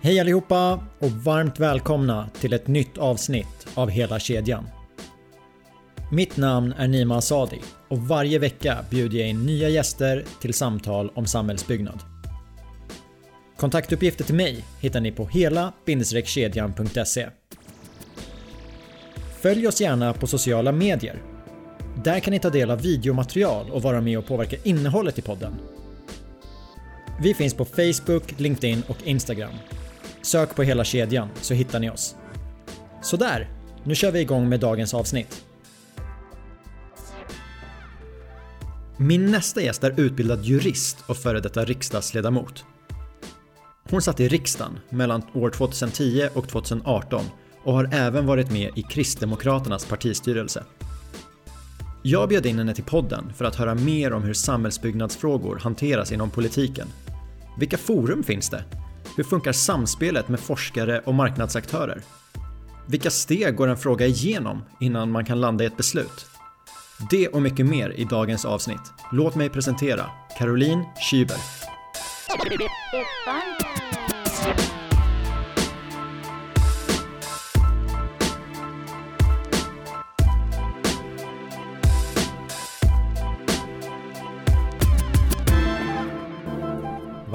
Hej allihopa och varmt välkomna till ett nytt avsnitt av Hela kedjan. Mitt namn är Nima Asadi och varje vecka bjuder jag in nya gäster till samtal om samhällsbyggnad. Kontaktuppgifter till mig hittar ni på hela-kedjan.se. Följ oss gärna på sociala medier. Där kan ni ta del av videomaterial och vara med och påverka innehållet i podden. Vi finns på Facebook, LinkedIn och Instagram. Sök på hela kedjan så hittar ni oss. Sådär, nu kör vi igång med dagens avsnitt. Min nästa gäst är utbildad jurist och före detta riksdagsledamot. Hon satt i riksdagen mellan år 2010 och 2018 och har även varit med i Kristdemokraternas partistyrelse. Jag bjöd in henne till podden för att höra mer om hur samhällsbyggnadsfrågor hanteras inom politiken. Vilka forum finns det? Hur funkar samspelet med forskare och marknadsaktörer? Vilka steg går en fråga igenom innan man kan landa i ett beslut? Det och mycket mer i dagens avsnitt. Låt mig presentera Caroline Schüber.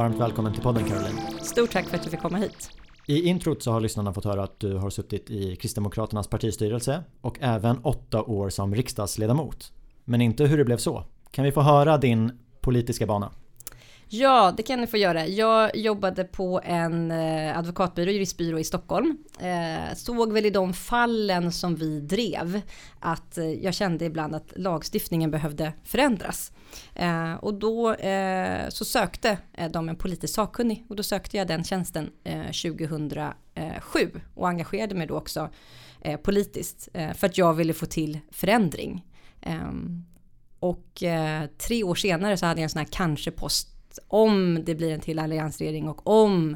Varmt välkommen till podden Caroline. Stort tack för att du fick komma hit. I introt så har lyssnarna fått höra att du har suttit i Kristdemokraternas partistyrelse och även åtta år som riksdagsledamot. Men inte hur det blev så. Kan vi få höra din politiska bana? Ja, det kan ni få göra. Jag jobbade på en eh, advokatbyrå, juristbyrå i Stockholm. Eh, såg väl i de fallen som vi drev att eh, jag kände ibland att lagstiftningen behövde förändras. Och då så sökte de en politisk sakkunnig och då sökte jag den tjänsten 2007 och engagerade mig då också politiskt för att jag ville få till förändring. Ehm, och tre år senare så hade jag en sån här kanske-post om det blir en till alliansregering och om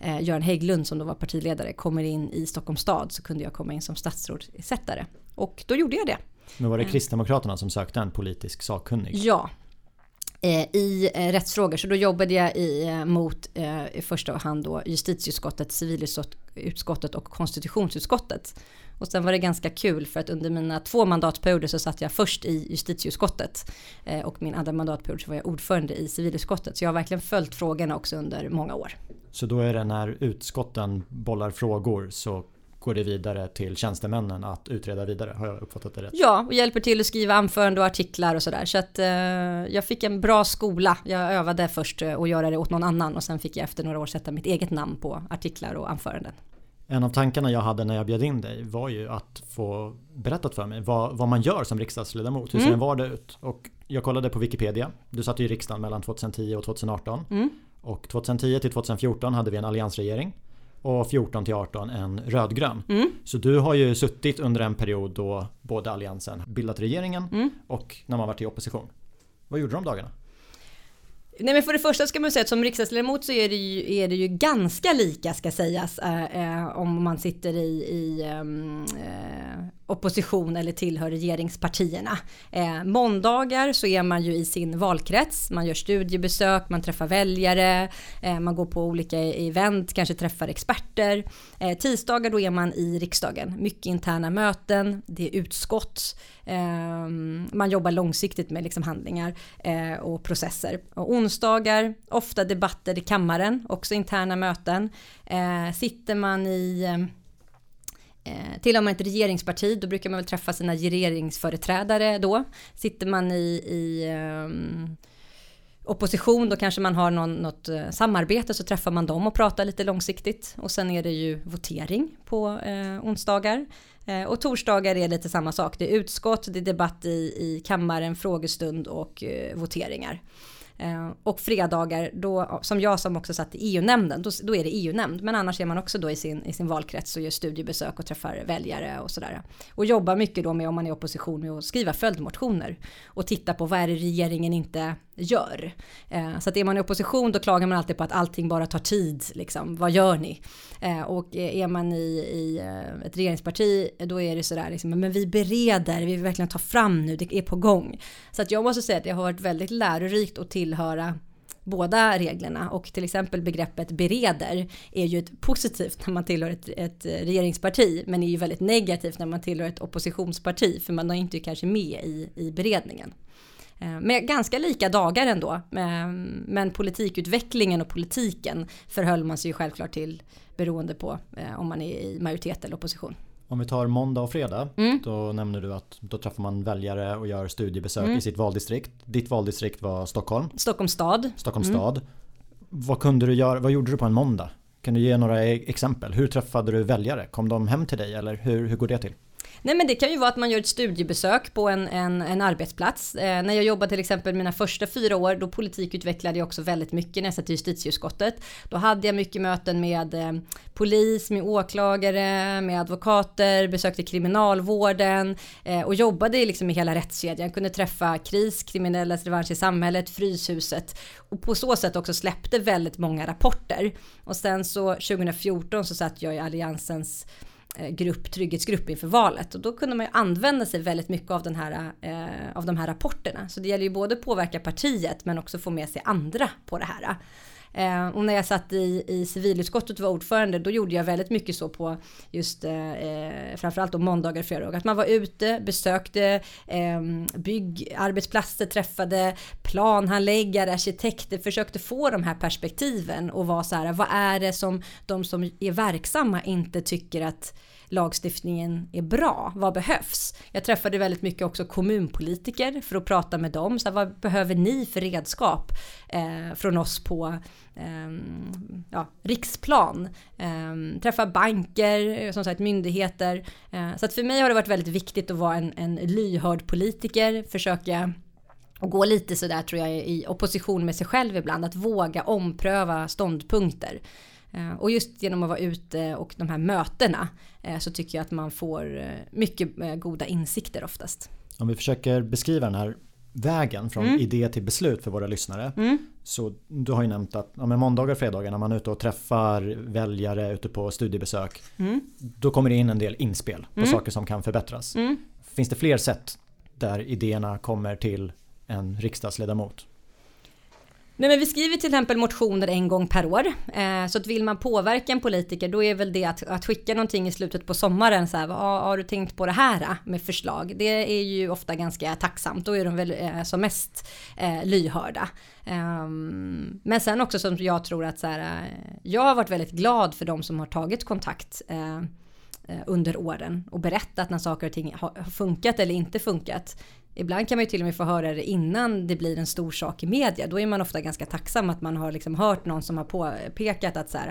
eh, Göran Hägglund som då var partiledare kommer in i Stockholms stad så kunde jag komma in som statsrådssättare. Och då gjorde jag det. Men var det eh. Kristdemokraterna som sökte en politisk sakkunnig? Ja, Eh, i eh, rättsfrågor. Så då jobbade jag i, eh, mot i första hand då justitieutskottet, civilutskottet och konstitutionsutskottet. Och sen var det ganska kul för att under mina två mandatperioder så satt jag först i justitieutskottet och min andra mandatperiod så var jag ordförande i civilutskottet. Så jag har verkligen följt frågorna också under många år. Så då är det när utskotten bollar frågor så går det vidare till tjänstemännen att utreda vidare. Har jag uppfattat det rätt? Ja, och hjälper till att skriva anförande och artiklar och sådär. Så att eh, jag fick en bra skola. Jag övade först att eh, göra det åt någon annan och sen fick jag efter några år sätta mitt eget namn på artiklar och anföranden. En av tankarna jag hade när jag bjöd in dig var ju att få berättat för mig vad, vad man gör som riksdagsledamot. Hur ser mm. en vardag ut? Och jag kollade på Wikipedia. Du satt ju i riksdagen mellan 2010 och 2018. Mm. Och 2010 till 2014 hade vi en alliansregering. Och 14 till 18 en rödgrön. Mm. Så du har ju suttit under en period då både alliansen bildat regeringen mm. och när man varit i opposition. Vad gjorde de dagarna? Nej men för det första ska man säga att som riksdagsledamot så är det ju, är det ju ganska lika ska sägas äh, äh, om man sitter i, i äh, opposition eller tillhör regeringspartierna. Eh, måndagar så är man ju i sin valkrets, man gör studiebesök, man träffar väljare, eh, man går på olika event, kanske träffar experter. Eh, tisdagar då är man i riksdagen, mycket interna möten, det är utskott, eh, man jobbar långsiktigt med liksom handlingar eh, och processer. Och onsdagar, ofta debatter i kammaren, också interna möten. Eh, sitter man i eh, Eh, tillhör man ett regeringsparti då brukar man väl träffa sina regeringsföreträdare då. Sitter man i, i um, opposition då kanske man har någon, något eh, samarbete så träffar man dem och pratar lite långsiktigt. Och sen är det ju votering på eh, onsdagar. Eh, och torsdagar är lite samma sak. Det är utskott, det är debatt i, i kammaren, frågestund och eh, voteringar. Eh, och fredagar, då, som jag som också satt i EU-nämnden, då, då, är det EU-nämnd. Men annars är man också då i sin, i sin valkrets och gör studiebesök och träffar väljare och sådär. Och jobbar mycket då med, om man är i opposition, med att skriva följdmotioner. Och titta på vad är det regeringen inte gör. Eh, så att är man i opposition då klagar man alltid på att allting bara tar tid. Liksom. Vad gör ni? Eh, och är man i, i eh, ett regeringsparti då är det sådär liksom, men vi bereder, vi vill verkligen ta fram nu, det är på gång. Så att jag måste säga att det har varit väldigt lärorikt att tillhöra båda reglerna och till exempel begreppet bereder är ju ett positivt när man tillhör ett, ett regeringsparti men är ju väldigt negativt när man tillhör ett oppositionsparti för man är inte kanske med i, i beredningen. Eh, med ganska lika dagar ändå. Eh, men politikutvecklingen och politiken förhöll man sig ju självklart till beroende på eh, om man är i majoritet eller opposition. Om vi tar måndag och fredag, mm. då nämner du att då träffar man väljare och gör studiebesök mm. i sitt valdistrikt. Ditt valdistrikt var Stockholm. Stockholms stad. Stockholms mm. stad. Vad kunde du göra, vad gjorde du på en måndag? Kan du ge några e- exempel? Hur träffade du väljare? Kom de hem till dig eller hur, hur går det till? Nej men det kan ju vara att man gör ett studiebesök på en, en, en arbetsplats. Eh, när jag jobbade till exempel mina första fyra år, då politikutvecklade jag också väldigt mycket när jag satt i justitieutskottet. Då hade jag mycket möten med eh, polis, med åklagare, med advokater, besökte kriminalvården eh, och jobbade liksom i hela rättskedjan. Kunde träffa KRIS, kriminellas revansch i samhället, Fryshuset och på så sätt också släppte väldigt många rapporter. Och sen så 2014 så satt jag i Alliansens Eh, grupp, trygghetsgrupp inför valet och då kunde man ju använda sig väldigt mycket av, den här, eh, av de här rapporterna. Så det gäller ju både att påverka partiet men också få med sig andra på det här. Eh, och när jag satt i, i civilutskottet och var ordförande då gjorde jag väldigt mycket så på just eh, eh framförallt då måndagar och fredagar. Att man var ute, besökte eh, byggarbetsplatser, träffade planhandläggare, arkitekter, försökte få de här perspektiven och vara så här, vad är det som de som är verksamma inte tycker att lagstiftningen är bra. Vad behövs? Jag träffade väldigt mycket också kommunpolitiker för att prata med dem. Så här, vad behöver ni för redskap eh, från oss på eh, ja, riksplan? Eh, träffa banker, eh, som sagt myndigheter. Eh, så att för mig har det varit väldigt viktigt att vara en, en lyhörd politiker, försöka och gå lite sådär tror jag i opposition med sig själv ibland, att våga ompröva ståndpunkter. Eh, och just genom att vara ute och de här mötena eh, så tycker jag att man får eh, mycket goda insikter oftast. Om vi försöker beskriva den här vägen från mm. idé till beslut för våra lyssnare. Mm. Så du har ju nämnt att ja, måndagar och fredagar när man är ute och träffar väljare ute på studiebesök. Mm. Då kommer det in en del inspel på mm. saker som kan förbättras. Mm. Finns det fler sätt där idéerna kommer till en riksdagsledamot? Nej, men vi skriver till exempel motioner en gång per år. Eh, så att vill man påverka en politiker då är väl det att, att skicka någonting i slutet på sommaren. Så här, vad har du tänkt på det här ah? med förslag? Det är ju ofta ganska tacksamt. Då är de väl eh, som mest eh, lyhörda. Ehm, men sen också som jag tror att så här, eh, jag har varit väldigt glad för de som har tagit kontakt eh, eh under åren och berättat när saker och ting har funkat eller inte funkat. Ibland kan man ju till och med få höra det innan det blir en stor sak i media. Då är man ofta ganska tacksam att man har liksom hört någon som har påpekat att så här,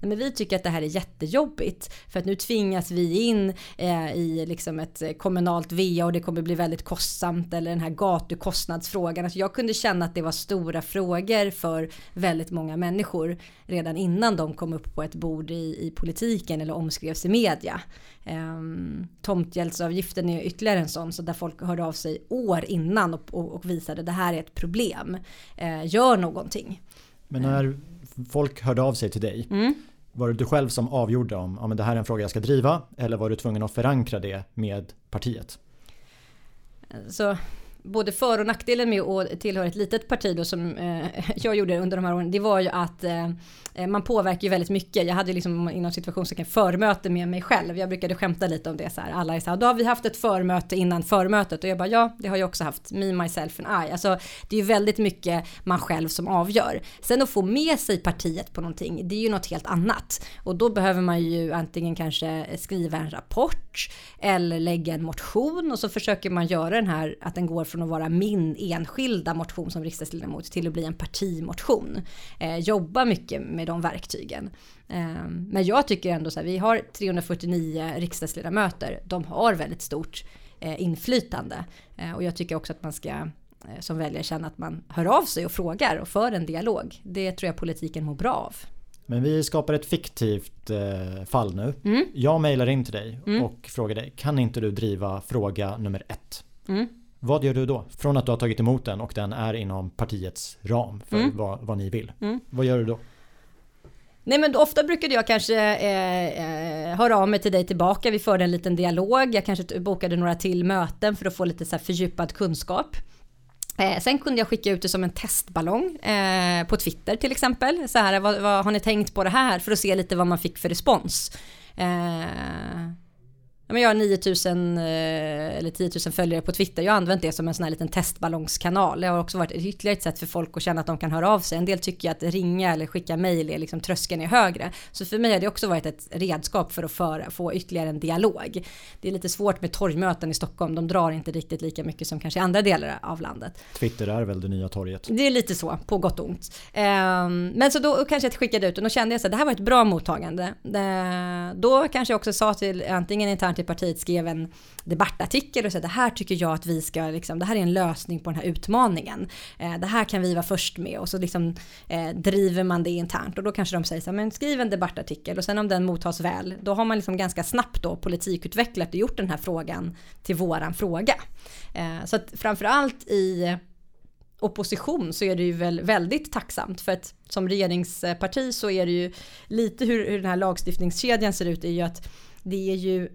nej men vi tycker att det här är jättejobbigt för att nu tvingas vi in eh, i liksom ett kommunalt VA och det kommer bli väldigt kostsamt eller den här gatukostnadsfrågan. Alltså jag kunde känna att det var stora frågor för väldigt många människor redan innan de kom upp på ett bord i, i politiken eller omskrevs i media. Um, tomtgäldsavgiften är ytterligare en sån så där folk hörde av sig år innan och, och, och visade det här är ett problem. Uh, gör någonting. Men när folk hörde av sig till dig mm. Var det du själv som avgjorde om ja, men det här är en fråga jag ska driva eller var du tvungen att förankra det med partiet? Så både för och nackdelen med att tillhöra ett litet parti då som eh, jag gjorde under de här åren, det var ju att eh, man påverkar ju väldigt mycket. Jag hade liksom inom situationstecken förmöte med mig själv. Jag brukade skämta lite om det så här. Alla är så här, då har vi haft ett förmöte innan förmötet och jag bara ja, det har jag också haft. Me, myself and I. Alltså det är ju väldigt mycket man själv som avgör. Sen att få med sig partiet på någonting, det är ju något helt annat och då behöver man ju antingen kanske skriva en rapport eller lägga en motion och så försöker man göra den här att den går från att vara min enskilda motion som riksdagsledamot till att bli en partimotion. Eh, jobba mycket med de verktygen. Eh, men jag tycker ändå så här, vi har 349 riksdagsledamöter. De har väldigt stort eh, inflytande. Eh, och jag tycker också att man ska eh, som väljare känna att man hör av sig och frågar och för en dialog. Det tror jag politiken mår bra av. Men vi skapar ett fiktivt eh, fall nu. Mm. Jag mejlar in till dig mm. och frågar dig, kan inte du driva fråga nummer ett? Mm. Vad gör du då? Från att du har tagit emot den och den är inom partiets ram för mm. vad, vad, ni vill. Mm. Vad gör du då? Nej men ofta brukade jag kanske eh, eh, höra av mig till dig tillbaka. Vi förde en liten dialog. Jag kanske bokade några till möten för att få lite så här fördjupad kunskap. Eh, sen kunde jag skicka ut det som en testballong eh, på Twitter till exempel. Så här, vad, vad, har ni tänkt på det här? För att se lite vad man fick för respons. Eh, men jag har 9000 eh, eller 10 000 följare på Twitter. Jag har använt det som en sån här liten testballongskanal. Det har också varit ytterligare ett sätt för folk att känna att de kan höra av sig. En del tycker att ringa eller skicka mejl är liksom tröskeln är högre. Så för mig har det också varit ett redskap för att föra, få ytterligare en dialog. Det är lite svårt med torgmöten i Stockholm. De drar inte riktigt lika mycket som kanske i andra delar av landet. Twitter är väl det nya torget? Det är lite så, på gott och ont. Ehm, men så då kanske jag skickade ut och kände jag att det här var ett bra mottagande. Då kanske jag också sa till antingen internt i partiet skrev en debattartikel och sa det här tycker jag att vi ska, liksom, det här är en lösning på den här utmaningen. Eh, det här kan vi vara först med och så liksom eh, driver man det internt och då kanske de säger så här, men skriv en debattartikel och sen om den mottas väl, då har man liksom ganska snabbt då politikutvecklat och gjort den här frågan till våran fråga. Eh, så att framförallt i opposition så är det ju väl väldigt tacksamt för att som regeringsparti så är det ju lite hur, hur den här lagstiftningskedjan ser ut är ju att det är ju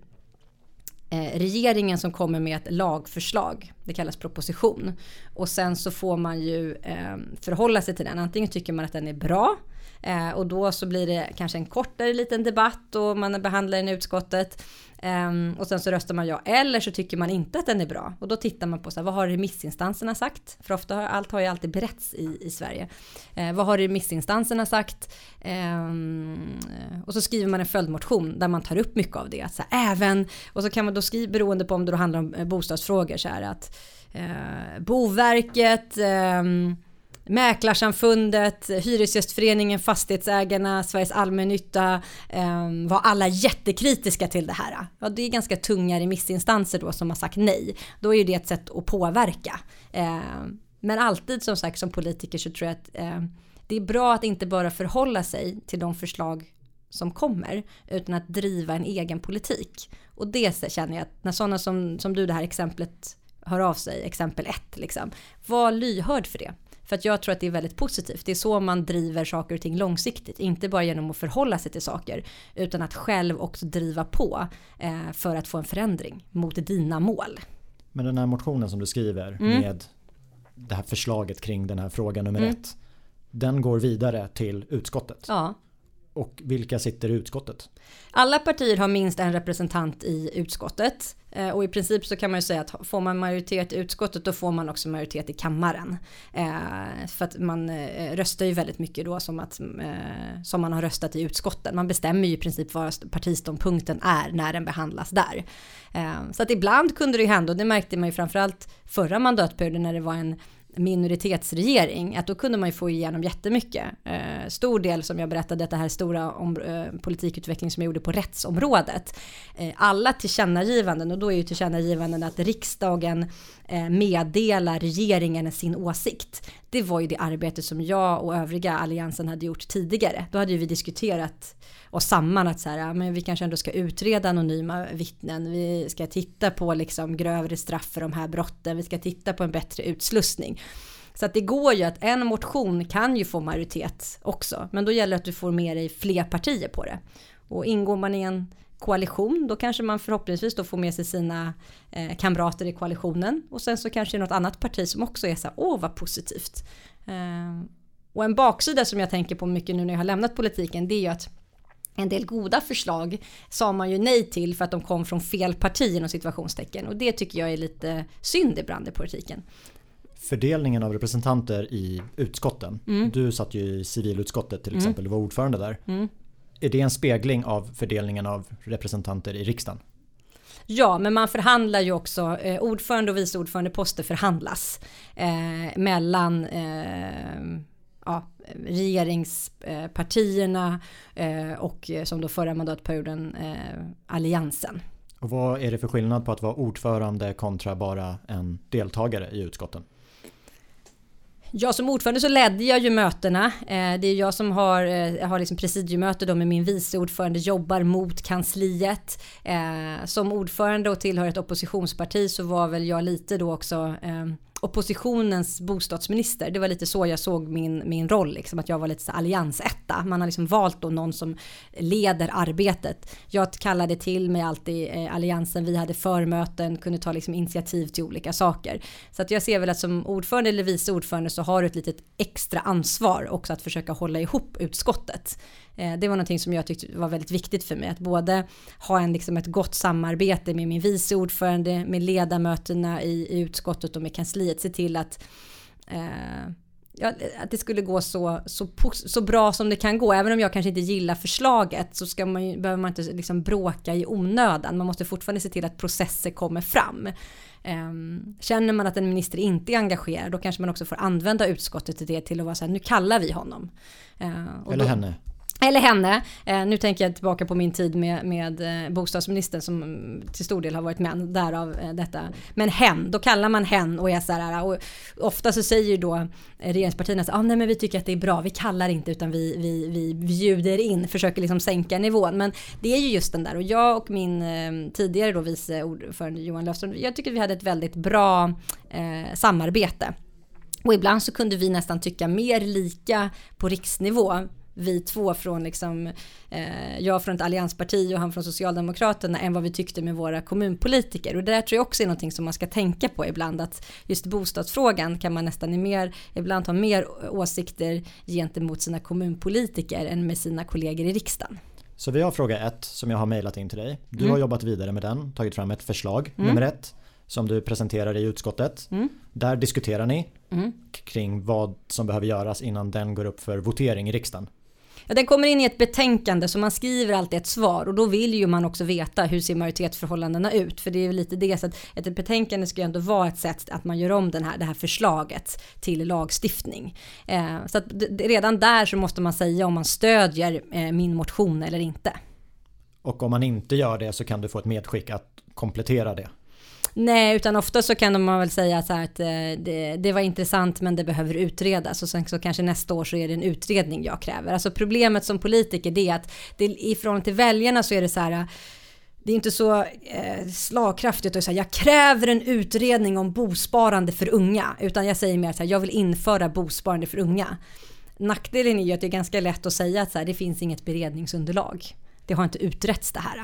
Eh, regeringen som kommer med ett lagförslag. Det kallas proposition. Och sen så får man ju eh, förhålla sig till den. Antingen tycker man att den är bra Eh, och då så blir det kanske en kortare liten debatt och man behandlar den i utskottet. Um, och sen så röstar man ja. Eller så tycker man inte att den är bra. Och då tittar man på så här, vad har remissinstanserna sagt? För ofta har allt har ju alltid berätts i, i Sverige. Uh, vad har remissinstanserna sagt? Um, och så skriver man en följdmotion där man tar upp mycket av det. Så här, även, och så kan man då skriva beroende på om det då handlar om eh, bostadsfrågor så här att eh, Boverket ehm, Mäklarsamfundet, Hyresgästföreningen, Fastighetsägarna, Sveriges allmännytta eh, var alla jättekritiska till det här. Ja, det är ganska tunga remissinstanser då som har sagt nej. Då är ju det ett sätt att påverka. Eh, men alltid som sagt som politiker så tror jag att eh, det är bra att inte bara förhålla sig till de förslag som kommer utan att driva en egen politik. Och det känner jag att när sådana som, som du det här exemplet hör av sig, exempel ett liksom, var lyhörd för det. För att jag tror att det är väldigt positivt. Det är så man driver saker och ting långsiktigt. Inte bara genom att förhålla sig till saker. Utan att själv också driva på eh, för att få en förändring mot dina mål. Men den här motionen som du skriver mm. med det här förslaget kring den här frågan nummer mm. ett. Den går vidare till utskottet. Ja. Och vilka sitter i utskottet? Alla partier har minst en representant i utskottet. Eh, och i princip så kan man ju säga att får man majoritet i utskottet då får man också majoritet i kammaren. Eh, för att man eh, röstar ju väldigt mycket då som, att, eh, som man har röstat i utskotten. Man bestämmer ju i princip vad partiståndpunkten är när den behandlas där. Eh, så att ibland kunde det ju hända och det märkte man ju framförallt förra mandatperioden när det var en minoritetsregering, att då kunde man ju få igenom jättemycket. Eh, stor del som jag berättade, det här stora om, eh, politikutveckling som jag gjorde på rättsområdet. Eh, alla tillkännagivanden, och då är ju tillkännagivanden att riksdagen eh, meddelar regeringen sin åsikt. Det var ju det arbete som jag och övriga alliansen hade gjort tidigare. Då hade ju vi diskuterat oss samman att så här, men vi kanske ändå ska utreda anonyma vittnen. Vi ska titta på liksom grövre straff för de här brotten. Vi ska titta på en bättre utslussning. Så att det går ju att en motion kan ju få majoritet också. Men då gäller det att du får med dig fler partier på det. Och ingår man i en koalition, då kanske man förhoppningsvis då får med sig sina eh, kamrater i koalitionen. Och sen så kanske det är något annat parti som också är så här, åh vad positivt. Eh, och en baksida som jag tänker på mycket nu när jag har lämnat politiken, det är ju att en del goda förslag sa man ju nej till för att de kom från fel parti inom situationstecken och det tycker jag är lite synd ibland i politiken. Fördelningen av representanter i utskotten. Mm. Du satt ju i civilutskottet till mm. exempel, mm. du var ordförande där. Mm. Är det en spegling av fördelningen av representanter i riksdagen? Ja, men man förhandlar ju också, eh, ordförande och vice ordförande poster förhandlas eh, mellan eh, ja, regeringspartierna eh, och eh, som då förra mandatperioden eh, alliansen. Och vad är det för skillnad på att vara ordförande kontra bara en deltagare i utskotten? Ja, som ordförande så ledde jag ju mötena. Eh, det är jag som har, eh, har liksom presidiemöte då med min vice ordförande, jobbar mot kansliet. Eh, som ordförande och tillhör ett oppositionsparti så var väl jag lite då också oppositionens bostadsminister. Det var lite så jag såg min, min roll, liksom, att jag var lite så alliansetta. Man har liksom valt då någon som leder arbetet. Jag kallade till mig alltid eh, alliansen, vi hade förmöten, kunde ta liksom initiativ till olika saker. Så att jag ser väl att som ordförande eller vice ordförande så har du ett litet extra ansvar också att försöka hålla ihop utskottet. Eh, det var någonting som jag tyckte var väldigt viktigt för mig. Att både ha en, liksom ett gott samarbete med min vice ordförande, med ledamöterna i, i utskottet och med kansliet. Se till att eh, ja, att det skulle gå så, så, så bra som det kan gå. Även om jag kanske inte gillar förslaget så ska man, behöver man inte liksom bråka i onödan. Man måste fortfarande se till att processer kommer fram. Um, känner man att en minister inte är engagerad då kanske man också får använda utskottet till det till att vara så här, nu kallar vi honom. Uh, Eller då, henne. Eller henne. Eh, nu tänker jag tillbaka på min tid med, med eh, bostadsministern som till stor del har varit män, därav eh, detta. Men hen, då kallar man hen och är så här, eh, och ofta så säger ju då eh, regeringspartierna så, ah, nej men vi tycker att det är bra, vi kallar inte utan vi, vi, vi bjuder in, försöker liksom sänka nivån. Men det är ju just den där och jag och min eh, tidigare då vice ordförande Johan Löfström, jag tycker vi hade ett väldigt bra eh, samarbete. Och ibland så kunde vi nästan tycka mer lika på riksnivå vi två från liksom, eh, jag från ett alliansparti och han från Socialdemokraterna än vad vi tyckte med våra kommunpolitiker. Och det där tror jag också är någonting som man ska tänka på ibland att just bostadsfrågan kan man nästan i mer, ibland ha mer åsikter gentemot sina kommunpolitiker än med sina kollegor i riksdagen. Så vi har fråga ett som jag har mejlat in till dig. Du mm. har jobbat vidare med den, tagit fram ett förslag, mm. nummer ett, som du presenterar i utskottet. Mm. Där diskuterar ni mm. kring vad som behöver göras innan den går upp för votering i riksdagen. Ja, den kommer in i ett betänkande så man skriver alltid ett svar och då vill ju man också veta hur ser majoritetsförhållandena ut. För det är ju lite det så att ett betänkande ska ju ändå vara ett sätt att man gör om den här, det här förslaget till lagstiftning. Eh, så att redan där så måste man säga om man stödjer eh, min motion eller inte. Och om man inte gör det så kan du få ett medskick att komplettera det. Nej, utan ofta så kan man väl säga så här att eh, det, det, var intressant men det behöver utredas och sen så kanske nästa år så är det en utredning jag kräver. Alltså problemet som politiker det är att det, i förhållande till väljarna så är det så här det är inte så eh, slagkraftigt att säga jag kräver en utredning om bosparande för unga utan jag säger mer så här jag vill införa bosparande för unga. Nackdelen är ju att det är ganska lätt att säga att så här, det finns inget beredningsunderlag det har inte utretts det här.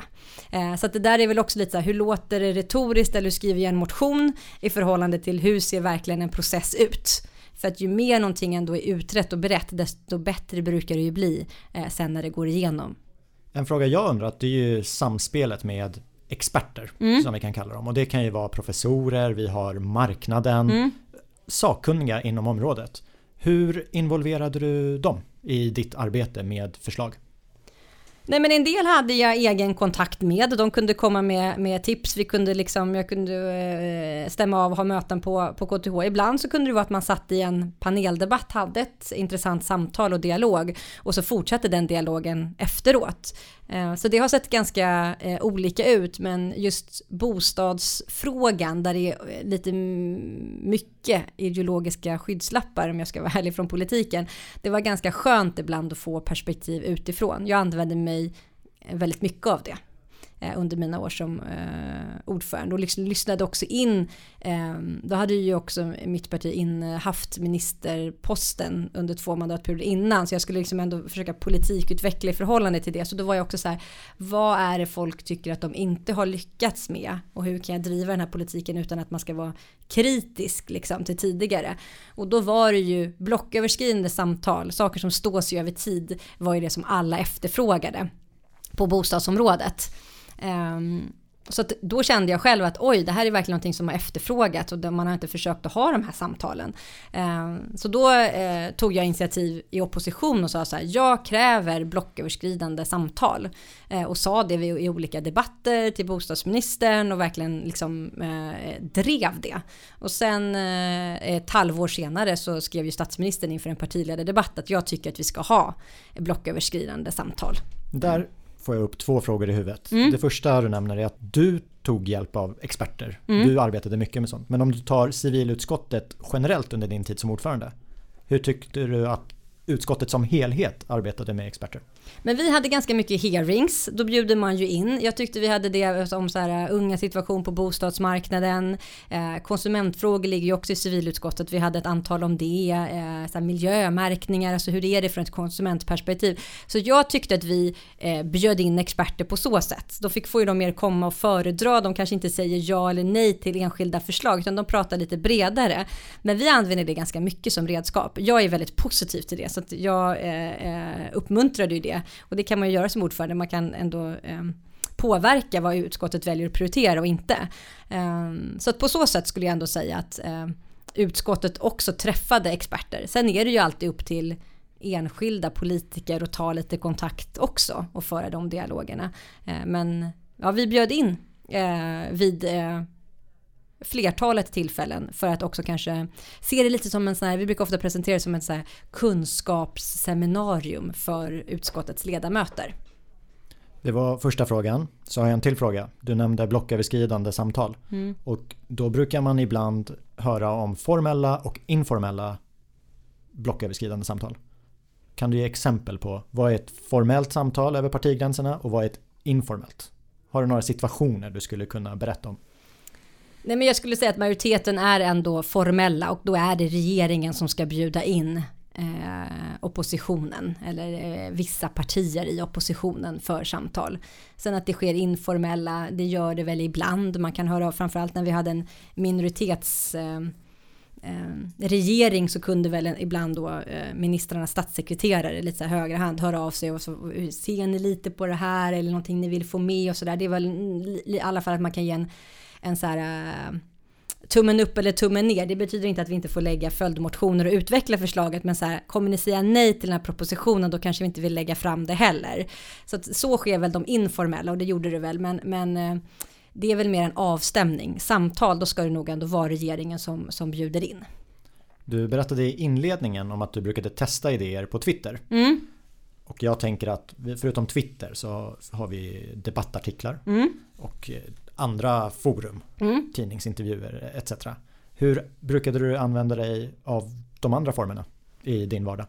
Eh, så att det där är väl också lite så här, hur låter det retoriskt eller hur skriver jag en motion i förhållande till hur ser verkligen en process ut? För att ju mer någonting ändå är utrett och berett, desto bättre brukar det ju bli eh, sen när det går igenom. En fråga jag undrar, det är ju samspelet med experter mm. som vi kan kalla dem. Och det kan ju vara professorer, vi har marknaden, mm. sakkunniga inom området. Hur involverade du dem i ditt arbete med förslag? Nej men en del hade jag egen kontakt med. De kunde komma med, med tips. Vi kunde liksom, jag kunde eh, stämma av och ha möten på, på KTH. Ibland så kunde det vara att man satt i en paneldebatt, hade ett intressant samtal och dialog och så fortsatte den dialogen efteråt. Eh, så det har sett ganska eh, olika ut men just bostadsfrågan där det är eh, lite mycket ideologiska skyddslappar om jag ska vara ärlig från politiken. Det var ganska skönt ibland att få perspektiv utifrån. Jag använde mig väldigt mycket av det. Eh, under mina år som eh, ordförande och liksom lyssnade också in. Eh, då hade ju också mitt parti in eh, haft ministerposten under två mandatperioder innan så jag skulle liksom ändå försöka politikutveckla i förhållande till det. Så då var jag också så här, vad är det folk tycker att de inte har lyckats med och hur kan jag driva den här politiken utan att man ska vara kritisk liksom till tidigare. Och då var det ju blocköverskridande samtal, saker som står sig över tid var ju det som alla efterfrågade på bostadsområdet. Um, så då kände jag själv att oj, det här är verkligen någonting som har efterfrågats och man har inte försökt att ha de här samtalen. Ehm, så då eh, tog jag initiativ i opposition och sa så här, jag kräver blocköverskridande samtal. Eh, och sa det i olika debatter till bostadsministern och verkligen liksom eh, drev det. Och sen ett halvår senare så skrev ju statsministern inför en partiledardebatt att jag tycker att vi ska ha blocköverskridande samtal. Där får jag upp två frågor i huvudet. Mm. Det första du nämner är att du tog hjälp av experter. Mm. Du arbetade mycket med sånt. Men om du tar civilutskottet generellt under din tid som ordförande. Hur tyckte du att utskottet som helhet arbetade med experter. Men vi hade ganska mycket hearings, då bjuder man ju in. Jag tyckte vi hade det om så här, eh, unga situation på bostadsmarknaden, eh, konsumentfrågor ligger ju också i civilutskottet, vi hade ett antal om det, eh, så här, miljömärkningar, alltså hur är det från ett konsumentperspektiv. Så jag tyckte att vi eh, bjöd in experter på så sätt. Då fick, får ju de mer komma och föredra, de kanske inte säger ja eller nej till enskilda förslag, utan de pratar lite bredare. Men vi använder det ganska mycket som redskap. Jag är väldigt positiv till det, så att jag eh, eh, uppmuntrade ju det. Och det kan man ju göra som ordförande, man kan ändå eh, påverka vad utskottet väljer att prioritera och inte. Eh, så att på så sätt skulle jag ändå säga att eh, utskottet också träffade experter. Sen är det ju alltid upp till enskilda politiker att ta lite kontakt också och föra de dialogerna. Eh, men ja, vi bjöd in eh, vid eh, flertalet tillfällen för att också kanske se det lite som en sån här, vi brukar ofta presentera det som ett så här kunskapsseminarium för utskottets ledamöter. Det var första frågan. Så har jag en till fråga. Du nämnde blocköverskridande samtal. Mm. Och då brukar man ibland höra om formella och informella blocköverskridande samtal. Kan du ge exempel på vad är ett formellt samtal över partigränserna och vad är ett informellt? Har du några situationer du skulle kunna berätta om? Nej men jag skulle säga att majoriteten är ändå formella och då är det regeringen som ska bjuda in eh, oppositionen eller eh, vissa partier i oppositionen för samtal. Sen att det sker informella, det gör det väl ibland. Man kan höra av framförallt när vi hade en minoritets eh, eh regering så kunde väl ibland då eh, ministrarnas statssekreterare lite så här högra hand höra av sig och så ser ni lite på det här eller någonting ni vill få med och så där. Det är väl mm, i alla fall att man kan ge en en så här uh, tummen upp eller tummen ner. Det betyder inte att vi inte får lägga följdmotioner och utveckla förslaget, men så här, kommer ni säga nej till den här propositionen, då kanske vi inte vill lägga fram det heller. Så att, så sker väl de informella och det gjorde det väl, men, men uh, det är väl mer en avstämning. Samtal, då ska det nog ändå vara regeringen som, som bjuder in. Du berättade i inledningen om att du brukade testa idéer på Twitter. Mm. Och jag tänker att förutom Twitter så har vi debattartiklar. Mm. Och eh, andra forum, mm. tidningsintervjuer etc. Hur brukade du använda dig av de andra formerna i din vardag?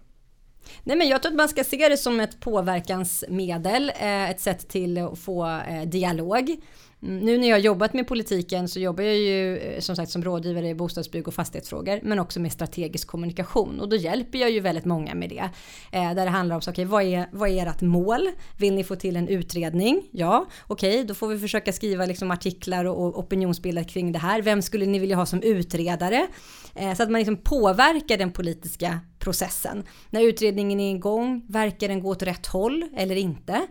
Nej men jag tror att man ska se det som ett påverkansmedel, eh, ett sätt till att få eh, dialog. Nu när jag har jobbat med politiken så jobbar jag ju eh, som sagt som rådgivare i bostadsbygg och fastighetsfrågor men också med strategisk kommunikation och då hjälper jag ju väldigt många med det. Eh, där det handlar om så, okay, vad, är, vad är ert mål? Vill ni få till en utredning? Ja, okej, okay, då får vi försöka skriva liksom artiklar och, och opinionsbilda kring det här. Vem skulle ni vilja ha som utredare? Eh, så att man liksom påverkar den politiska processen. När utredningen är igång, verkar den gå åt rätt håll eller inte?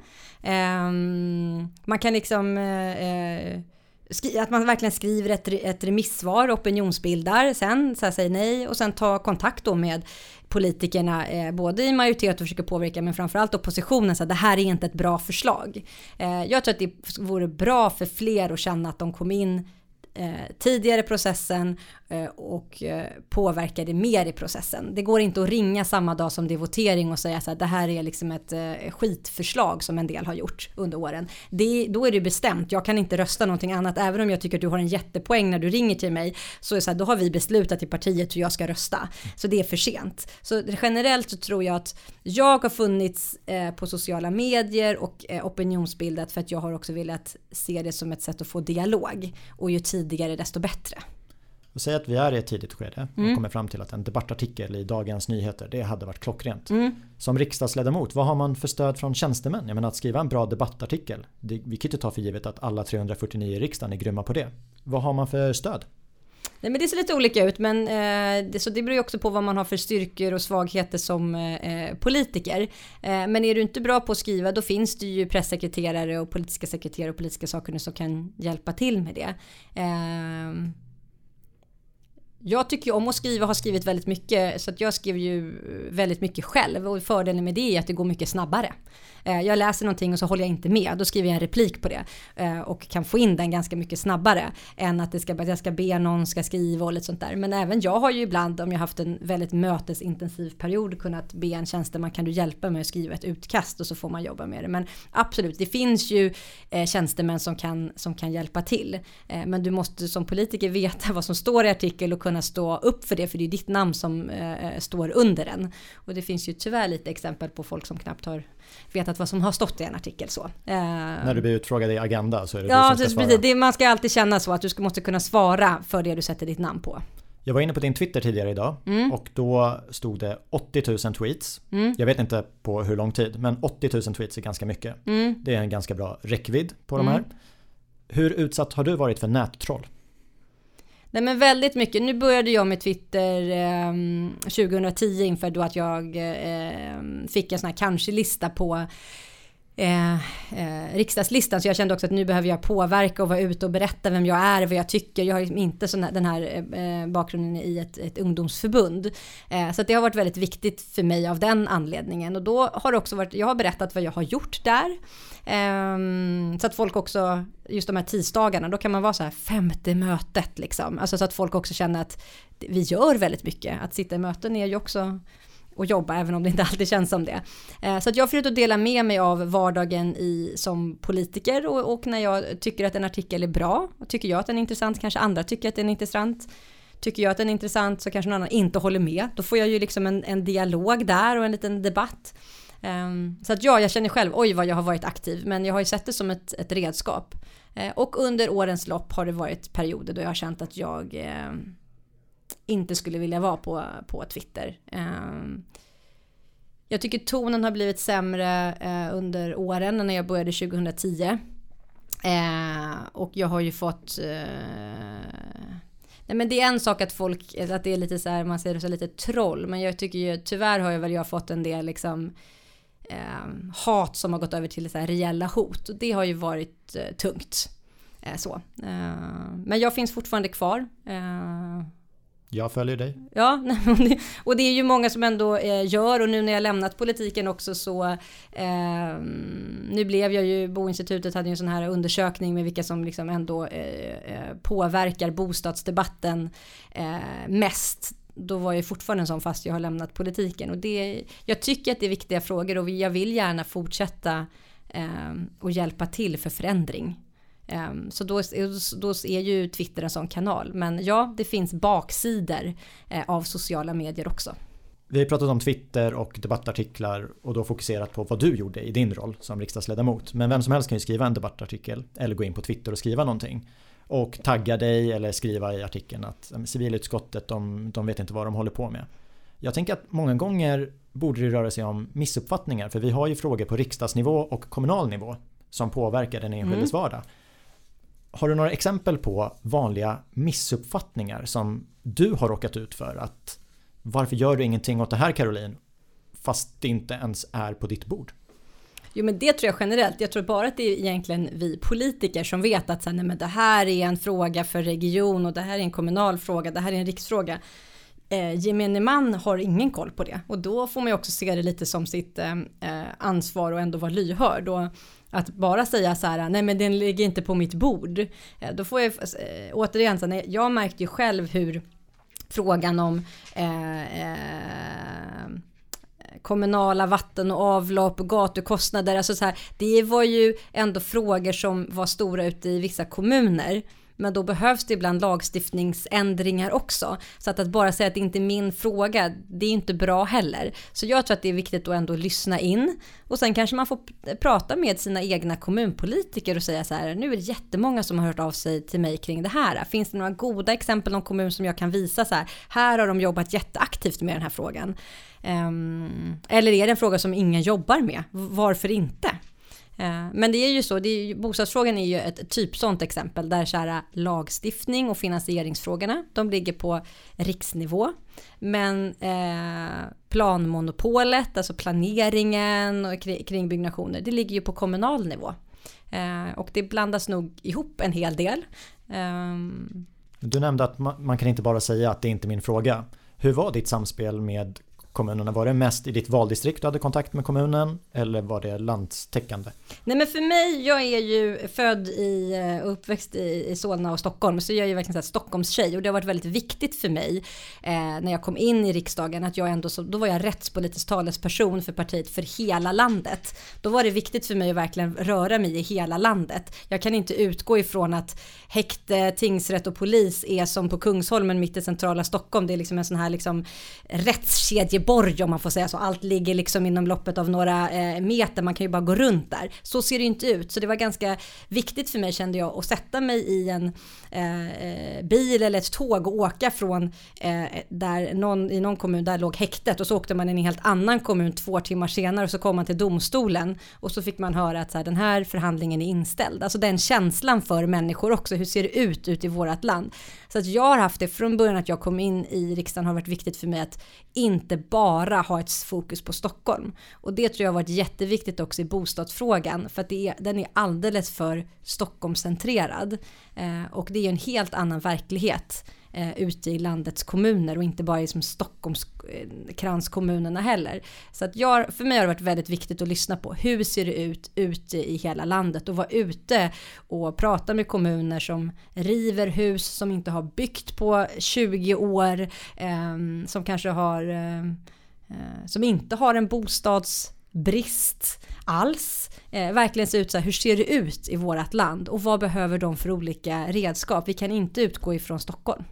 Ehm, man kan liksom eh, eh att man verkligen skriver ett, ett remissvar, opinionsbildar, sen så här, säger nej och sen tar kontakt då med politikerna, eh, både i majoritet och försöker påverka, men framförallt oppositionen, så här det här är inte ett bra förslag. Eh, jag tror att det vore bra för fler att känna att de kom in eh, tidigare processen Eh, och påverka påverkar det mer i processen. Det går inte att ringa samma dag som det är votering och säga att det här är liksom ett eh, skitförslag som en del har gjort under åren. Det, då är det bestämt, jag kan inte rösta någonting annat. Även om jag tycker att du har en jättepoäng när du ringer till mig så är det så här, då har vi beslutat i partiet hur jag ska rösta. Så det är för sent. Så generellt så tror jag att jag har funnits på sociala medier och opinionsbildat för att jag har också velat se det som ett sätt att få dialog. Och ju tidigare desto bättre. Och säg att vi är i ett tidigt skede och mm. kommer fram till att en debattartikel i Dagens Nyheter, det hade varit klockrent. Mm. Som riksdagsledamot, vad har man för stöd från tjänstemän? Jag menar att skriva en bra debattartikel, det, vi kan inte ta för givet att alla 349 i riksdagen är grymma på det. Vad har man för stöd? Nej men det ser lite olika ut men eh, det, så det beror ju också på vad man har för styrkor och svagheter som eh, politiker. Eh, men är du inte bra på att skriva då finns det ju pressekreterare och politiska sekreterare och politiska sakkunniga som kan hjälpa till med det. Jag tycker om att skriva, och har skrivit väldigt mycket så att jag skriver ju väldigt mycket själv och fördelen med det är att det går mycket snabbare. Eh, jag läser någonting och så håller jag inte med, då skriver jag en replik på det eh, och kan få in den ganska mycket snabbare än att det ska, jag ska be någon ska skriva och lite sånt där. Men även jag har ju ibland om jag haft en väldigt mötesintensiv period kunnat be en tjänsteman kan du hjälpa mig att skriva ett utkast och så får man jobba med det. Men absolut, det finns ju eh, tjänstemän som kan, som kan hjälpa till. Eh, men du måste som politiker veta vad som står i artikel och kunna kunna stå upp för det för det är ditt namn som eh, står under den. Och det finns ju tyvärr lite exempel på folk som knappt har vetat vad som har stått i en artikel så. Eh, När du blir utfrågad i Agenda så är det ja, du som ska svara? Ja, man ska alltid känna så att du ska, måste kunna svara för det du sätter ditt namn på. Jag var inne på din Twitter tidigare idag mm. och då stod det 80 000 tweets. Mm. Jag vet inte på hur lång tid men 80 000 tweets är ganska mycket. Mm. Det är en ganska bra räckvidd på de här. Mm. Hur utsatt har du varit för nättroll? Nej men väldigt mycket. Nu började jag med Twitter eh, 2010 inför då att jag eh, fick en sån här kanske-lista på eh, eh, riksdagslistan. Så jag kände också att nu behöver jag påverka och vara ute och berätta vem jag är, vad jag tycker. Jag har liksom inte sån här, den här eh, bakgrunden i ett, ett ungdomsförbund. Eh, så det har varit väldigt viktigt för mig av den anledningen. Och då har det också varit, jag har berättat vad jag har gjort där. Ehm, så att folk också, just de här tisdagarna, då kan man vara så här femte mötet liksom. Alltså så att folk också känner att vi gör väldigt mycket. Att sitta i möten är ju också och jobba även om det inte alltid känns som det. Eh, så att jag har att dela med mig av vardagen i, som politiker och, och, när jag tycker att en artikel är bra tycker jag att den är intressant kanske andra tycker att den är intressant. Tycker jag att den är intressant så kanske någon annan inte håller med. Då får jag ju liksom en, en dialog där och en liten debatt. Um, så att ja, jag känner själv, oj vad jag har varit aktiv, men jag har ju sett det som ett, ett redskap. Uh, och under årens lopp har det varit perioder då jag har känt att jag uh, inte skulle vilja vara på, på Twitter. Ehm, jag tycker tonen har blivit sämre eh, under åren när jag började 2010. Eh, och jag har ju fått eh, Nej men det är en sak att folk, att det är lite så här, man ser det som lite troll. Men jag tycker ju tyvärr har jag väl jag fått en del liksom eh, hat som har gått över till så här reella hot. Och det har ju varit eh, tungt. Eh, så. men jag finns fortfarande kvar. Jag följer dig. Ja, och det är ju många som ändå eh, gör och nu när jag lämnat politiken också så eh, nu blev jag ju, Boinstitutet hade ju en sån här undersökning med vilka som liksom ändå eh, eh påverkar bostadsdebatten mest då var jag fortfarande en sån fast jag har lämnat politiken och det, jag tycker att det är viktiga frågor och jag vill gärna fortsätta eh, och hjälpa till för förändring. Eh, så då, då är ju Twitter en sån kanal. Men ja, det finns baksidor eh, av sociala medier också. Vi har pratat om Twitter och debattartiklar och då fokuserat på vad du gjorde i din roll som riksdagsledamot. Men vem som helst kan ju skriva en debattartikel eller gå in på Twitter och skriva någonting. Och tagga dig eller skriva i artikeln att civilutskottet de, de vet inte vad de håller på med. Jag tänker att många gånger borde det röra sig om missuppfattningar för vi har ju frågor på riksdagsnivå och kommunal nivå som påverkar den enskildes mm. vardag. Har du några exempel på vanliga missuppfattningar som du har råkat ut för? Att varför gör du ingenting åt det här Caroline? Fast det inte ens är på ditt bord. Jo men det tror jag generellt. Jag tror bara att det är egentligen vi politiker som vet att nej, men det här är en fråga för region och det här är en kommunal fråga, det här är en riksfråga. Eh, gemene man har ingen koll på det och då får man ju också se det lite som sitt eh, eh ansvar och ändå vara lyhörd. Och att bara säga så här, nej men den ligger inte på mitt bord. Eh, då får jag eh, återigen, så här, jag märkte ju själv hur frågan om eh, eh, kommunala vatten och avlopp, gatukostnader, alltså så här, det var ju ändå frågor som var stora ute i vissa kommuner. Men då behövs det ibland lagstiftningsändringar också. Så att, att bara säga att det inte är min fråga, det är inte bra heller. Så jag tror att det är viktigt att ändå lyssna in. Och sen kanske man får prata med sina egna kommunpolitiker och säga så här, nu är det jättemånga som har hört av sig till mig kring det här. Finns det några goda exempel om kommun som jag kan visa så här, här har de jobbat jätteaktivt med den här frågan. Ehm, eller är det en fråga som ingen jobbar med? Varför inte? Eh, men det är ju så, det är ju, bostadsfrågan är ju ett typ sånt exempel där så här, lagstiftning och finansieringsfrågorna, de ligger på riksnivå. Men eh, planmonopolet, alltså planeringen och kring byggnationer, det ligger ju på kommunal nivå. Eh, och det blandas nog ihop en hel del. Eh, du nämnde att man, man kan inte bara säga att det är inte min fråga. Hur var ditt samspel med kommunerna? Var det mest i ditt valdistrikt du hade kontakt med kommunen eller var det landstäckande? Nej men för mig, jag är ju född i eh, uppväxt i, i Solna och Stockholm så jag är ju verkligen så Stockholmstjej och det har varit väldigt viktigt för mig eh, när jag kom in i riksdagen att jag ändå så, då var jag rättspolitisk talesperson för partiet för hela landet. Då var det viktigt för mig att verkligen röra mig i hela landet. Jag kan inte utgå ifrån att häkte, tingsrätt och polis är som på Kungsholmen mitt i centrala Stockholm. Det är liksom en sån här liksom rättskedje Göteborg om man får säga så. Allt ligger liksom inom loppet av några eh, meter. Man kan ju bara gå runt där. Så ser det inte ut. Så det var ganska viktigt för mig kände jag att sätta mig i en eh, eh, bil eller ett tåg och åka från eh, där någon, i någon kommun där låg häktet och så åkte man i en helt annan kommun två timmar senare och så kom man till domstolen och så fick man höra att så här, den här förhandlingen är inställd. Alltså den känslan för människor också. Hur ser det ut ute i vårt land? Så att jag har haft det från början att jag kom in i riksdagen har varit viktigt för mig att inte bara ha ett fokus på Stockholm. Och det tror jag har varit jätteviktigt också i bostadsfrågan för att det är, den är alldeles för Stockholmscentrerad. Eh, och det är en helt annan verklighet eh, ute i landets kommuner och inte bara i liksom Stockholmskranskommunerna eh, heller. Så att jag, för mig har det varit väldigt viktigt att lyssna på hur ser det ut ute i hela landet och vara ute och prata med kommuner som river hus som inte har byggt på 20 år, eh, som kanske har ehm, eh, som inte har en bostadsbrist alls. Eh, verkligen se ut så här, hur ser det ut i vårt land och vad behöver de för olika redskap? Vi kan inte utgå ifrån Stockholm.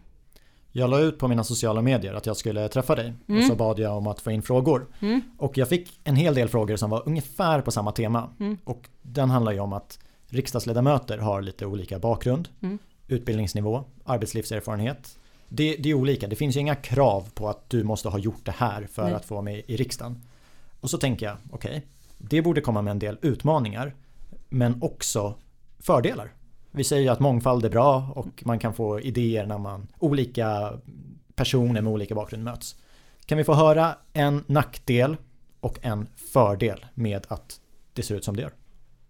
Jag la ut på mina sociala medier att jag skulle träffa dig mm. och så bad jag om att få in frågor. Mm. Och jag fick en hel del frågor som var ungefär på samma tema. Mm. Och den handlar ju om att riksdagsledamöter har lite olika bakgrund, mm. utbildningsnivå, arbetslivserfarenhet. Det, det, är olika, det finns ju inga krav på att du måste ha gjort det här för Nej. att få vara med i riksdagen. Och så tänker jag, okej, okay, det borde komma med en del utmaningar men också fördelar. Vi säger ju att mångfald är bra och man kan få idéer när man olika personer med olika bakgrund möts. Kan vi få höra en nackdel och en fördel med att det ser ut som det gör?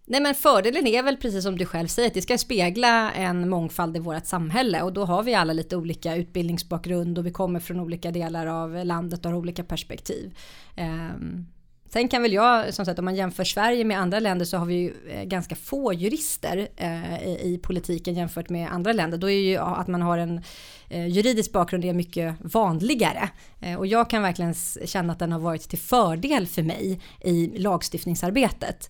Nej men fördelen är väl precis som du själv säger att det ska spegla en mångfald i vårt samhälle och då har vi alla lite olika utbildningsbakgrund och vi kommer från olika delar av landet och har olika perspektiv. Um, Sen kan väl jag, som sagt om man jämför Sverige med andra länder så har vi ju eh, ganska få jurister eh, i, politiken jämfört med andra länder. Då är ju att man har en eh, juridisk bakgrund är mycket vanligare. Eh, och jag kan verkligen känna att den har varit till fördel för mig i lagstiftningsarbetet.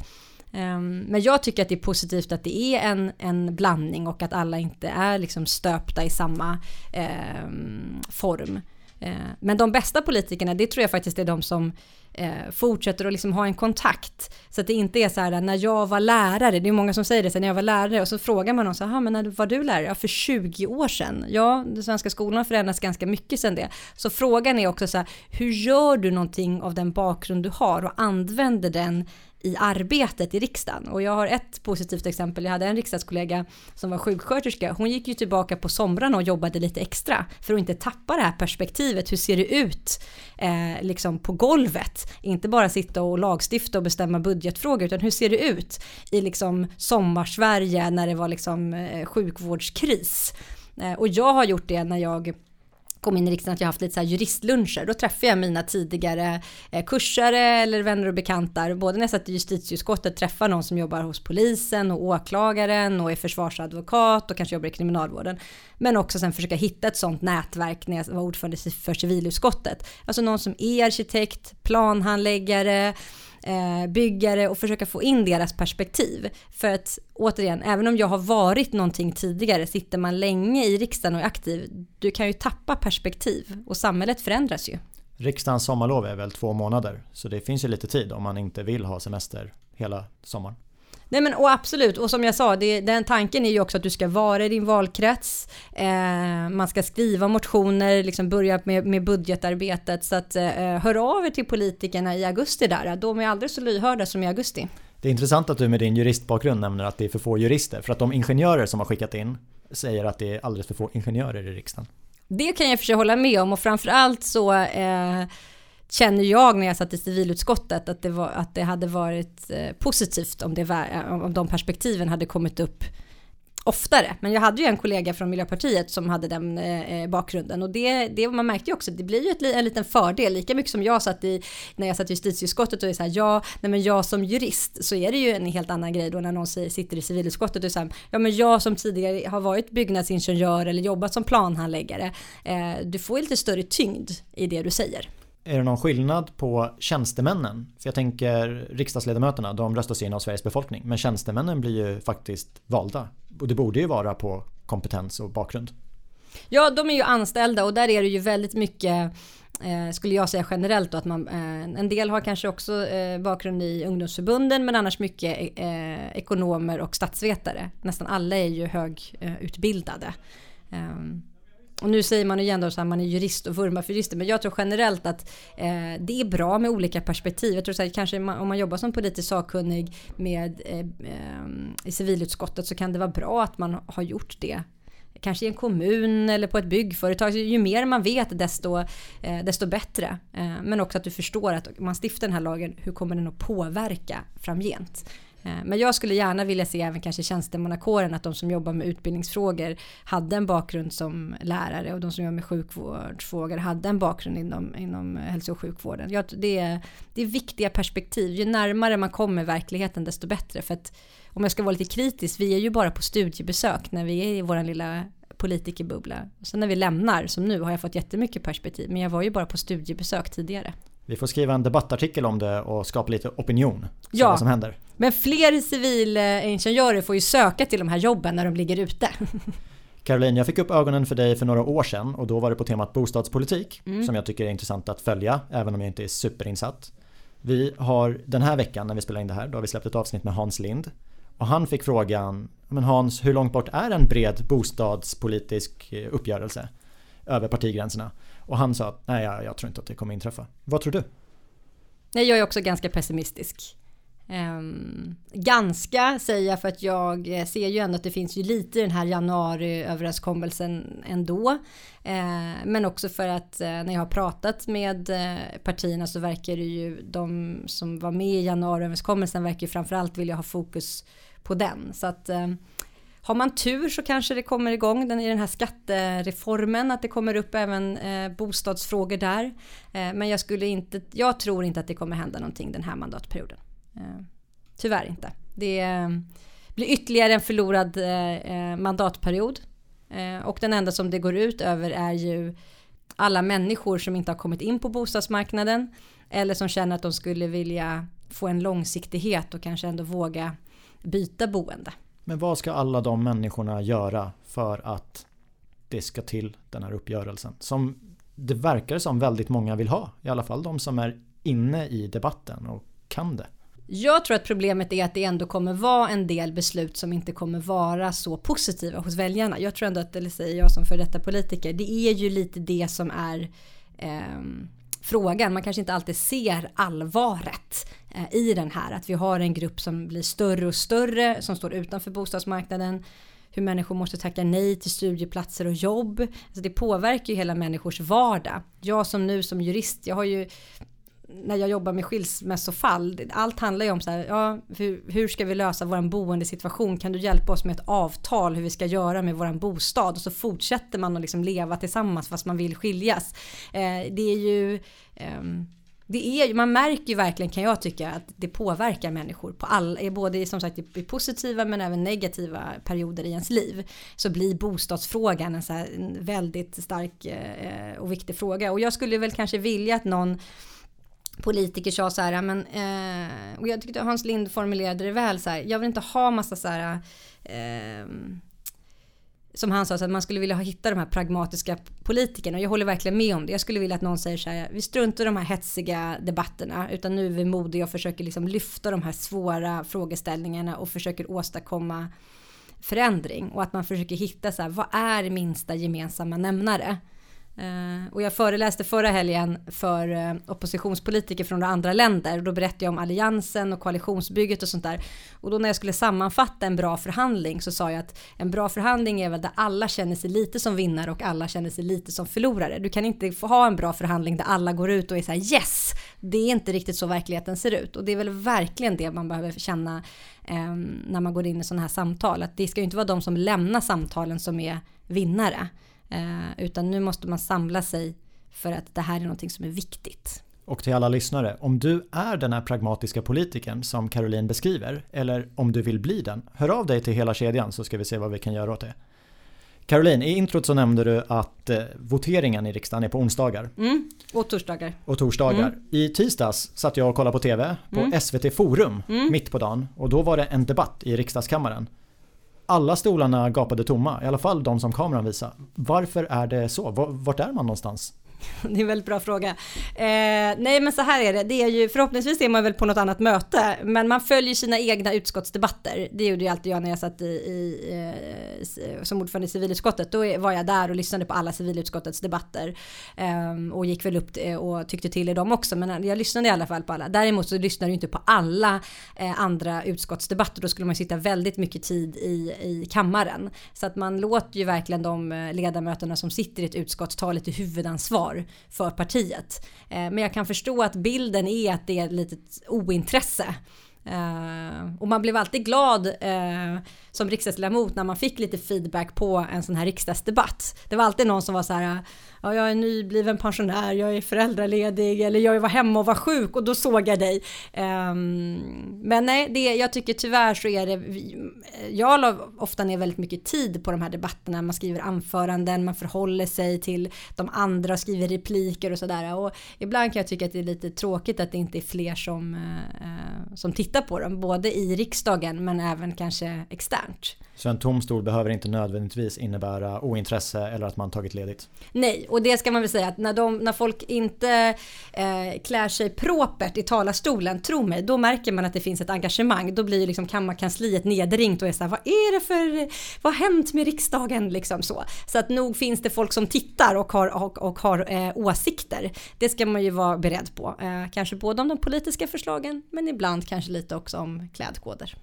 Ehm, men jag tycker att det är positivt att det är en, en blandning och att alla inte är liksom stöpta i samma ehm, eh, form. Men de bästa politikerna, det tror jag faktiskt är de som eh, fortsätter att liksom ha en kontakt. Så att det inte är så här när jag var lärare, det är många som säger det, så när jag var lärare och så frågar man någon så här, men när var du lärare? Ja, för 20 år sedan. Ja, den svenska skolan har förändrats ganska mycket sedan det. Så frågan är också så här, hur gör du någonting av den bakgrund du har och använder den i arbetet i riksdagen. Och jag har ett positivt exempel. Jag hade en riksdagskollega som var sjuksköterska. Hon gick ju tillbaka på somrarna och jobbade lite extra för att inte tappa det här perspektivet. Hur ser det ut eh, liksom på golvet? Inte bara sitta och lagstifta och bestämma budgetfrågor utan hur ser det ut i liksom sommarsverige när det var liksom eh, sjukvårdskris? Eh, och jag har gjort det när jag kom in i riksdagen att jag haft lite så här juristluncher. Då träffade jag mina tidigare eh, kursare eller vänner och bekantar. Både när jag satt i justitieutskottet träffade någon som jobbar hos polisen och åklagaren och är försvarsadvokat och kanske jobbar i kriminalvården. Men också sen försöka hitta ett sånt nätverk när jag var ordförande för civilutskottet. Alltså någon som är arkitekt, planhandläggare, eh, byggare och försöka få in deras perspektiv. För att återigen, även om jag har varit någonting tidigare, sitter man länge i riksdagen och är aktiv, du kan ju tappa perspektiv och samhället förändras ju. Riksdagens sommarlov är väl två månader, så det finns ju lite tid om man inte vill ha semester hela sommaren. Nej men och absolut, och som jag sa, det, den tanken är ju också att du ska vara i din valkrets, eh, man ska skriva motioner, liksom börja med, med budgetarbetet, så att eh, hör av er till politikerna i augusti där, de är aldrig så lyhörda som i augusti. Det är intressant att du med din juristbakgrund nämner att det är för få jurister, för att de ingenjörer som har skickat in säger att det är alldeles för få ingenjörer i riksdagen. Det kan jag för sig hålla med om. Och framförallt så eh, känner jag när jag satt i civilutskottet att det, var, att det hade varit eh, positivt om, det, eh, om de perspektiven hade kommit upp oftare. Men jag hade ju en kollega från Miljöpartiet som hade den eh, eh bakgrunden och det, det man märkte ju också, det blir ju ett, en liten fördel, lika mycket som jag satt i, när jag satt i justitieutskottet och är så här, ja, nej men jag som jurist så är det ju en helt annan grej då när någon sitter i civilutskottet och säger, ja men jag som tidigare har varit byggnadsingenjör eller jobbat som planhandläggare, eh, du får ju lite större tyngd i det du säger. Är det någon skillnad på tjänstemännen? För jag tänker riksdagsledamöterna, de röstas in av Sveriges befolkning. Men tjänstemännen blir ju faktiskt valda. Och det borde ju vara på kompetens och bakgrund. Ja, de är ju anställda och där är det ju väldigt mycket eh, skulle jag säga generellt då att man, eh, en del har kanske också eh, bakgrund i ungdomsförbunden men annars mycket eh, ekonomer och statsvetare. Nästan alla är ju högutbildade. Ehm, och nu säger man igen då att man är jurist och vurmar för jurister, men jag tror generellt att eh, det är bra med olika perspektiv. Jag tror så här, kanske man, om man jobbar som politisk sakkunnig med, eh, eh, i civilutskottet så kan det vara bra att man har gjort det kanske i en kommun eller på ett byggföretag. Ju mer man vet desto, eh, desto bättre. Eh, men också att du förstår att om man stiftar den här lagen, hur kommer den att påverka framgent? Eh, men jag skulle gärna vilja se även kanske tjänstemannakåren att de som jobbar med utbildningsfrågor hade en bakgrund som lärare och de som jobbar med sjukvårdsfrågor hade en bakgrund inom, inom hälso och sjukvården. Ja, det, är, det är viktiga perspektiv. Ju närmare man kommer verkligheten desto bättre. För att om jag ska vara lite kritisk, vi är ju bara på studiebesök när vi är i vår lilla politikerbubbla. Sen när vi lämnar, som nu, har jag fått jättemycket perspektiv. Men jag var ju bara på studiebesök tidigare. Vi får skriva en debattartikel om det och skapa lite opinion. Ja, vad som händer. men fler civilingenjörer får ju söka till de här jobben när de ligger ute. Caroline, jag fick upp ögonen för dig för några år sedan och då var det på temat bostadspolitik mm. som jag tycker är intressant att följa även om jag inte är superinsatt. Vi har den här veckan när vi spelar in det här, då har vi släppt ett avsnitt med Hans Lind och han fick frågan, men Hans, hur långt bort är en bred bostadspolitisk uppgörelse över partigränserna? Och han sa att nej, jag, jag tror inte att det kommer inträffa. Vad tror du? Nej, jag är också ganska pessimistisk. Um, ganska säger jag för att jag eh, ser ju ändå att det finns ju lite i den här januariöverenskommelsen ändå. Uh, men också för att uh, när jag har pratat med uh, partierna så verkar det ju de som var med i januariöverenskommelsen verkar ju framförallt vilja ha fokus på den. Så att ehm, har man tur så kanske det kommer igång den, i den här skattereformen, att det kommer upp även eh, bostadsfrågor där. Eh, men jag, skulle inte, jag tror inte att det kommer hända någonting den här mandatperioden. Eh, tyvärr inte. Det eh, blir ytterligare en förlorad eh, eh, mandatperiod. Eh, och den enda som det går ut över är ju alla människor som inte har kommit in på bostadsmarknaden eller som känner att de skulle vilja få en långsiktighet och kanske ändå våga byta boende. Men vad ska alla de människorna göra för att det ska till den här uppgörelsen? Som det verkar som väldigt många vill ha. I alla fall de som är inne i debatten och kan det. Jag tror att problemet är att det ändå kommer vara en del beslut som inte kommer vara så positiva hos väljarna. Jag tror ändå att, eller säger jag som för detta politiker, det är ju lite det som är eh, frågan. Man kanske inte alltid ser allvaret Eh, i den här. Att vi har en grupp som blir större och större som står utanför bostadsmarknaden. Hur människor måste tacka nej till studieplatser och jobb. Alltså det påverkar ju hela människors vardag. Jag som nu som jurist, jag har ju när jag jobbar med skilsmässofall, allt handlar ju om så här, ja, hur, hur ska vi lösa vår boendesituation? Kan du hjälpa oss med ett avtal hur vi ska göra med vår bostad? Och så fortsätter man att liksom leva tillsammans fast man vill skiljas. Eh, det är ju eh, det är, man märker ju verkligen kan jag tycka att det påverkar människor på alla, både som sagt i positiva men även negativa perioder i ens liv. Så blir bostadsfrågan en, så här, en väldigt stark eh, och viktig fråga. Och jag skulle väl kanske vilja att någon politiker sa så här, men, eh, och jag tyckte Hans Lind formulerade det väl så här, jag vill inte ha massa så här, eh, som han sa, så att man skulle vilja hitta de här pragmatiska politikerna och jag håller verkligen med om det. Jag skulle vilja att någon säger så här, vi struntar i de här hetsiga debatterna utan nu är vi modiga och försöker liksom lyfta de här svåra frågeställningarna och försöker åstadkomma förändring och att man försöker hitta så här, vad är minsta gemensamma nämnare? Eh, och jag föreläste förra helgen för eh, oppositionspolitiker från andra länder och då berättade jag om alliansen och koalitionsbygget och sånt där. Och då när jag skulle sammanfatta en bra förhandling så sa jag att en bra förhandling är väl där alla känner sig lite som vinnare och alla känner sig lite som förlorare. Du kan inte få ha en bra förhandling där alla går ut och är så här yes, Det är inte riktigt så verkligheten ser ut och det är väl verkligen det man behöver känna eh, när man går in i sådana här samtal. Att det ska ju inte vara de som lämnar samtalen som är vinnare. Eh, utan nu måste man samla sig för att det här är någonting som är viktigt. Och till alla lyssnare, om du är den här pragmatiska politikern som Caroline beskriver, eller om du vill bli den, hör av dig till hela kedjan så ska vi se vad vi kan göra åt det. Caroline, i introt så nämnde du att eh, voteringen i riksdagen är på onsdagar. Mm, och torsdagar. Och torsdagar. Mm. I tisdags satt jag och kollade på TV på mm. SVT Forum mm. mitt på dagen och då var det en debatt i riksdagskammaren. Alla stolarna gapade tomma, i alla fall de som kameran visade. Varför är det så? Vart är man någonstans? Det är en väldigt bra fråga. Eh, nej men så här är det, det är ju förhoppningsvis är man väl på något annat möte, men man följer sina egna utskottsdebatter. Det gjorde ju alltid jag när jag satt i, i eh, som ordförande i civilutskottet. Då var jag där och lyssnade på alla civilutskottets debatter eh, och gick väl upp eh, och tyckte till i dem också, men eh, jag lyssnade i alla fall på alla. Däremot så lyssnade jag inte på alla eh, andra utskottsdebatter, då skulle man sitta väldigt mycket tid i, i kammaren. Så att man låter ju verkligen de eh, ledamöterna som sitter i ett utskott ta lite huvudansvar ansvar för partiet. Eh, men jag kan förstå att bilden är att det är ett litet ointresse. Uh, och man blev alltid glad uh, som riksdagsledamot när man fick lite feedback på en sån här riksdagsdebatt. Det var alltid någon som var så här, ja, jag är nybliven pensionär, jag är föräldraledig eller jag var hemma och var sjuk och då såg jag dig. Ehm, men nej, det, jag tycker tyvärr så är det, jag la ofta ner väldigt mycket tid på de här debatterna, man skriver anföranden, man förhåller sig till de andra och skriver repliker och sådär. Och ibland kan jag tycka att det är lite tråkigt att det inte är fler som, eh, eh, som tittar på dem, både i riksdagen men även kanske externt. Så en tom stol behöver inte nödvändigtvis innebära ointresse eller att man tagit ledigt? Nej, och det ska man väl säga att när, de, när folk inte eh, klär sig propert i talarstolen, tro mig, då märker man att det finns ett engagemang. Då blir liksom kammarkansliet nedringt och är så här, vad är det för, vad har hänt med riksdagen liksom så. Så att nog finns det folk som tittar och har, och, och har eh, åsikter. Det ska man ju vara beredd på. Eh, kanske både om de politiska förslagen, men ibland kanske lite också om klädkoder.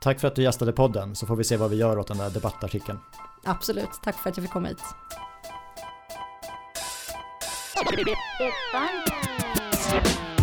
Tack för att du gästade podden så får vi se vad vi gör åt den där debattartikeln. Absolut, tack för att jag fick komma hit. Fun.